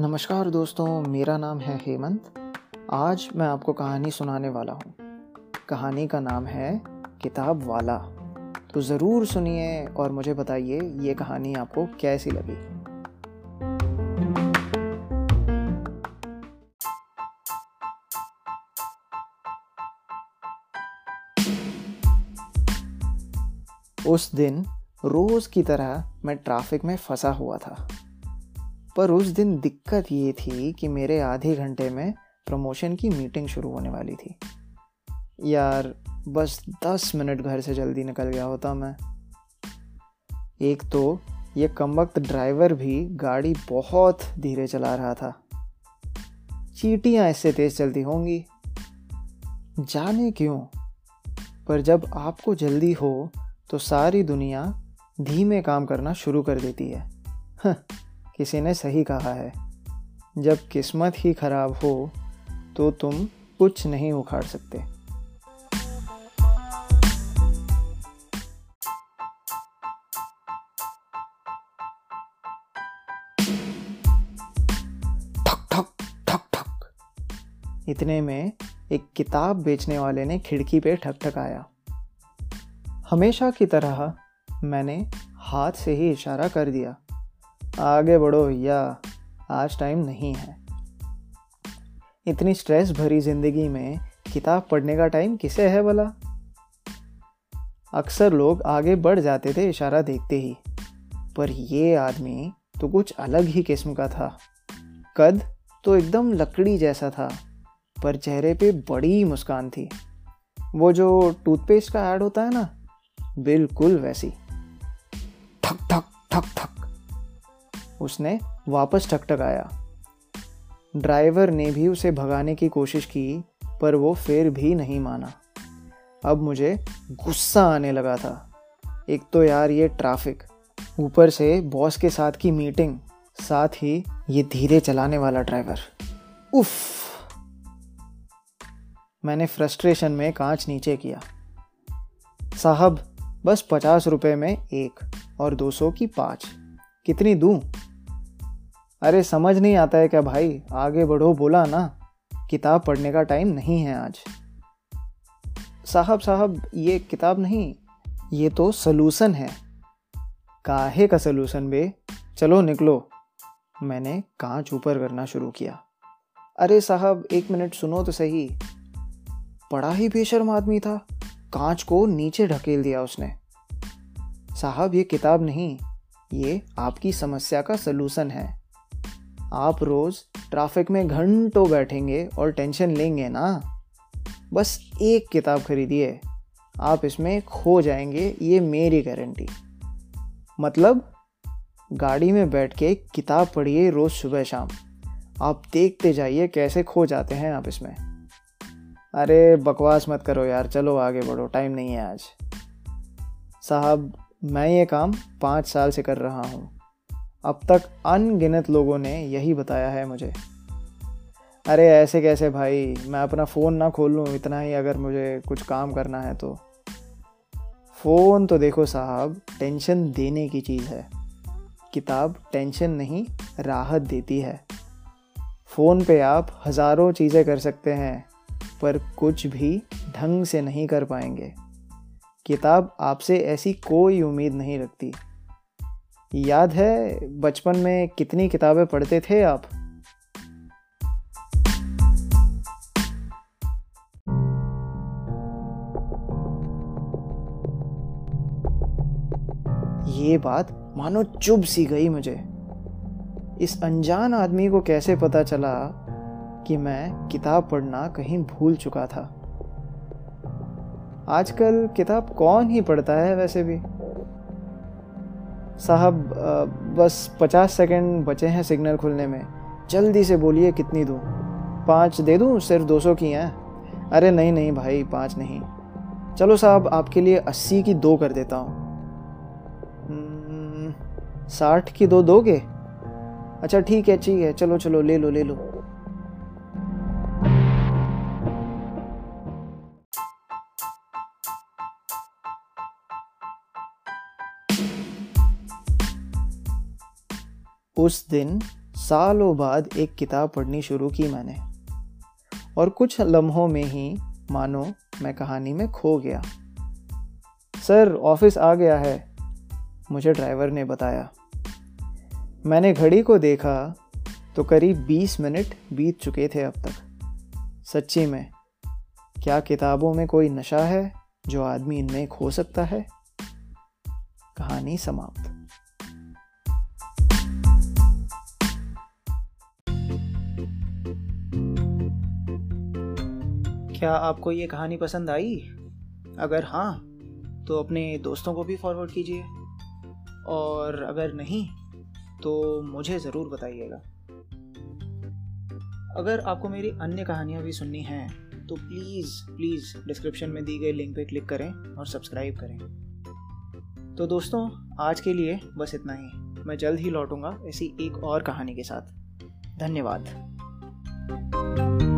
नमस्कार दोस्तों, मेरा नाम है हेमंत। आज मैं आपको कहानी सुनाने वाला हूँ। कहानी का नाम है किताब वाला। तो ज़रूर सुनिए और मुझे बताइए, ये कहानी आपको कैसी लगी? उस दिन रोज़ की तरह मैं ट्रैफ़िक में फंसा हुआ था। पर उस दिन दिक्कत ये थी कि मेरे आधे घंटे में प्रमोशन की मीटिंग शुरू होने वाली थी। यार, बस दस मिनट घर से जल्दी निकल गया होता मैं। एक तो ये कम वक्त ड्राइवर भी गाड़ी बहुत धीरे चला रहा था। चीटियाँ इससे तेज़ चलती होंगी। जाने क्यों? पर जब आपको जल्दी हो तो सारी दुनिया धीमे काम करना शुरू कर देती है। किसी ने सही कहा है। जब किस्मत ही खराब हो तो तुम कुछ नहीं उखाड़ सकते। इतने में एक किताब बेचने वाले ने खिड़की पे ठक ठक आया हमेशा की तरह मैंने हाथ से ही इशारा कर दिया। आगे बढ़ो भैया, आज टाइम नहीं है। इतनी स्ट्रेस भरी ज़िंदगी में किताब पढ़ने का टाइम किसे है भला? अक्सर लोग आगे बढ़ जाते थे इशारा देखते ही, पर ये आदमी तो कुछ अलग ही किस्म का था। कद तो एकदम लकड़ी जैसा था, पर चेहरे पे बड़ी मुस्कान थी। वो जो टूथपेस्ट का ऐड होता है ना बिल्कुल वैसी। ठक ठक ठक ठक। उसने वापस ठकठकाया ड्राइवर ने भी उसे भगाने की कोशिश की, पर वो फिर भी नहीं माना। अब मुझे गुस्सा आने लगा था। एक तो यार ये ट्रैफ़िक, ऊपर से बॉस के साथ की मीटिंग, साथ ही ये धीरे चलाने वाला ड्राइवर। उफ! मैंने फ्रस्ट्रेशन में कांच नीचे किया। साहब बस पचास रुपए में एक और दो सौ की पाँच। कितनी दूँ? अरे समझ नहीं आता है क्या भाई? आगे बढ़ो बोला ना। किताब पढ़ने का टाइम नहीं है आज। साहब साहब, ये किताब नहीं, ये तो सलूसन है। काहे का सलूसन बे? चलो निकलो। मैंने कांच ऊपर करना शुरू किया। अरे साहब, एक मिनट सुनो तो सही। बड़ा ही बेशर्म आदमी था। कांच को नीचे ढकेल दिया उसने। साहब, ये किताब नहीं, ये आपकी समस्या का सलूसन है। आप रोज़ ट्रैफ़िक में घंटों बैठेंगे और टेंशन लेंगे ना। बस एक किताब खरीदिए, आप इसमें खो जाएँगे, ये मेरी गारंटी मतलब गाड़ी में बैठ के किताब पढ़िए रोज़ सुबह शाम। आप देखते जाइए कैसे खो जाते हैं आप इसमें। अरे, बकवास मत करो यार, चलो आगे बढ़ो टाइम नहीं है आज। साहब, मैं ये काम पाँच साल से कर रहा हूँ। अब तक अनगिनत लोगों ने यही बताया है मुझे। अरे, ऐसे कैसे भाई? मैं अपना फ़ोन ना खोल लूँ, इतना ही अगर मुझे कुछ काम करना है तो। फ़ोन तो देखो साहब टेंशन देने की चीज़ है। किताब टेंशन नहीं, राहत देती है। फ़ोन पे आप हज़ारों चीज़ें कर सकते हैं। पर कुछ भी ढंग से नहीं कर पाएँगे। किताब आपसे ऐसी कोई उम्मीद नहीं रखती। याद है बचपन में कितनी किताबें पढ़ते थे आप? ये बात मानो चुभ सी गई मुझे। इस अनजान आदमी को कैसे पता चला कि मैं किताब पढ़ना कहीं भूल चुका था। आजकल किताब कौन ही पढ़ता है वैसे भी। साहब बस पचास सेकंड बचे हैं सिग्नल खुलने में। जल्दी से बोलिए कितनी दूँ? पाँच दे दूँ? सिर्फ़ दो सौ की हैं? अरे नहीं नहीं भाई पाँच नहीं। चलो साहब आपके लिए अस्सी की दो कर देता हूँ। हम्म, साठ की दो दोगे? अच्छा ठीक है ठीक है चलो चलो ले लो ले लो। उस दिन सालों बाद एक किताब पढ़नी शुरू की मैंने। और कुछ लम्हों में ही, मानो, मैं कहानी में खो गया। सर, ऑफ़िस आ गया है, मुझे ड्राइवर ने बताया। मैंने घड़ी को देखा तो करीब 20 मिनट बीत चुके थे अब तक। सच्ची में, क्या किताबों में कोई नशा है, जो आदमी इनमें खो सकता है? कहानी समाप्त। क्या आपको ये कहानी पसंद आई? अगर हाँ तो अपने दोस्तों को भी फॉरवर्ड कीजिए। और अगर नहीं तो मुझे ज़रूर बताइएगा। अगर आपको मेरी अन्य कहानियाँ भी सुननी हैं तो प्लीज़ प्लीज़ डिस्क्रिप्शन में दी गई लिंक पे क्लिक करें और सब्सक्राइब करें। तो दोस्तों, आज के लिए बस इतना ही। मैं जल्द ही लौटूँगा ऐसी एक और कहानी के साथ। धन्यवाद। Música